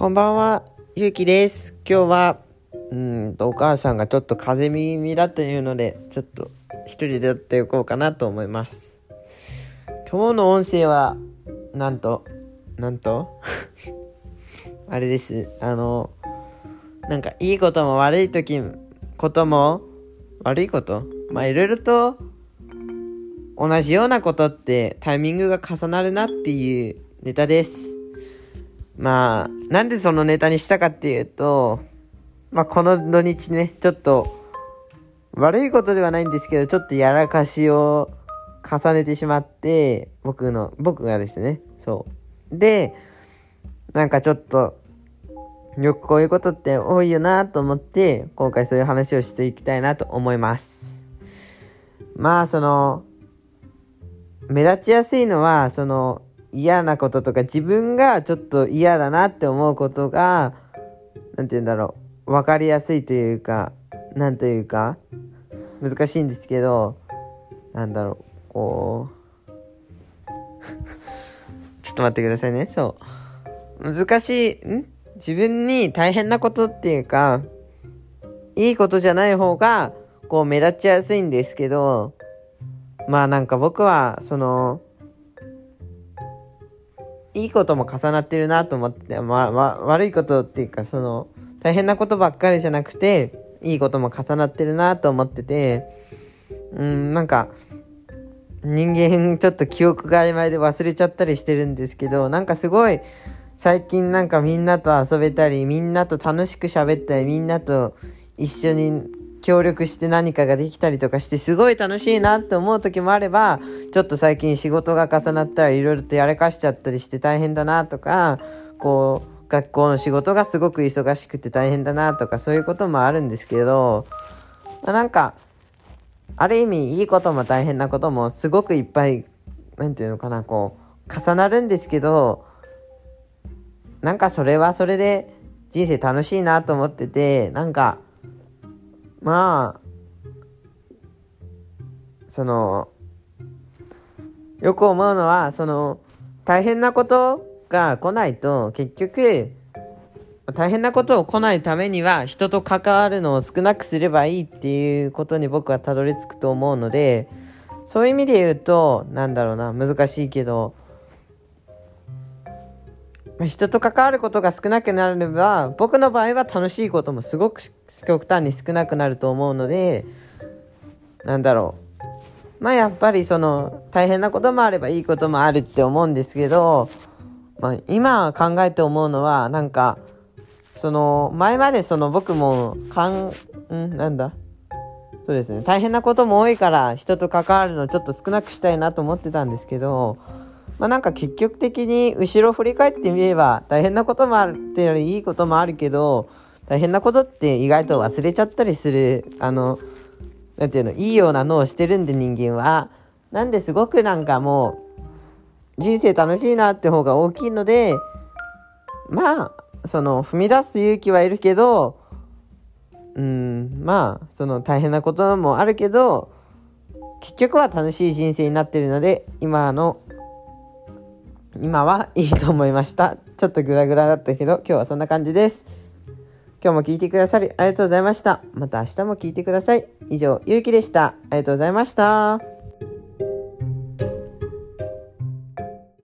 こんばんは、ゆうきです。今日は、うんと、お母さんがちょっと風邪耳だというので、ちょっと一人でやっていこうかなと思います。今日の音声は、なんと、なんと、あれです。あの、なんかいいことも悪い時、ことも、悪いこと？まあいろいろと、同じようなことってタイミングが重なるなっていうネタです。まあ、なんでそのネタにしたかっていうと、まあこの土日ね、ちょっと、悪いことではないんですけど、ちょっとやらかしを重ねてしまって、僕の、僕がですね、そう。で、なんかちょっと、よくこういうことって多いよなと思って、今回そういう話をしていきたいなと思います。まあ、その、目立ちやすいのは、その、嫌なこととか、自分がちょっと嫌だなって思うことが、なんて言うんだろう、わかりやすいというか、なんというか、難しいんですけど、なんだろう、こう、ちょっと待ってくださいね、そう。難しい、ん？自分に大変なことっていうか、いいことじゃない方が、こう目立ちやすいんですけど、まあなんか僕は、その、いいことも重なってるなと思って、まあ、まあ、悪いことっていうか、その、大変なことばっかりじゃなくて、いいことも重なってるなと思ってて、うん、なんか、人間ちょっと記憶が曖昧で忘れちゃったりしてるんですけど、なんかすごい、最近なんかみんなと遊べたり、みんなと楽しく喋ったり、みんなと一緒に協力して何かができたりとかして、すごい楽しいなって思う時もあれば、ちょっと最近仕事が重なったらいろいろとやらかしちゃったりして大変だなとか、こう、学校の仕事がすごく忙しくて大変だなとか、そういうこともあるんですけど、まあ、なんか、ある意味いいことも大変なこともすごくいっぱい、なんていうのかな、こう、重なるんですけど、なんかそれはそれで人生楽しいなと思ってて、なんか、まあ、その、よく思うのは、その、大変なことが来ないと、結局、大変なことを来ないためには、人と関わるのを少なくすればいいっていうことに僕はたどり着くと思うので、そういう意味で言うと、なんだろうな、難しいけど、ま人と関わることが少なくなれば、僕の場合は楽しいこともすごく極端に少なくなると思うので、なんだろう。まあやっぱりその大変なこともあればいいこともあるって思うんですけど、まあ今考えて思うのはなんか、その前までその僕もかん、んなんだそうですね。大変なことも多いから人と関わるのちょっと少なくしたいなと思ってたんですけど、まあなんか結局的に後ろ振り返ってみれば大変なこともあるってよりいいこともあるけど、大変なことって意外と忘れちゃったりする、あの、なんていうの、いいような脳をしてるんで人間は。なんですごくなんかもう、人生楽しいなって方が大きいので、まあ、その、踏み出す勇気はいるけど、うん、まあ、その大変なこともあるけど、結局は楽しい人生になってるので、今の、今はいいと思いました。ちょっとグラグラだったけど、今日はそんな感じです。今日も聞いてくださりありがとうございました。また明日も聞いてください。以上、ゆうきでした。ありがとうございました。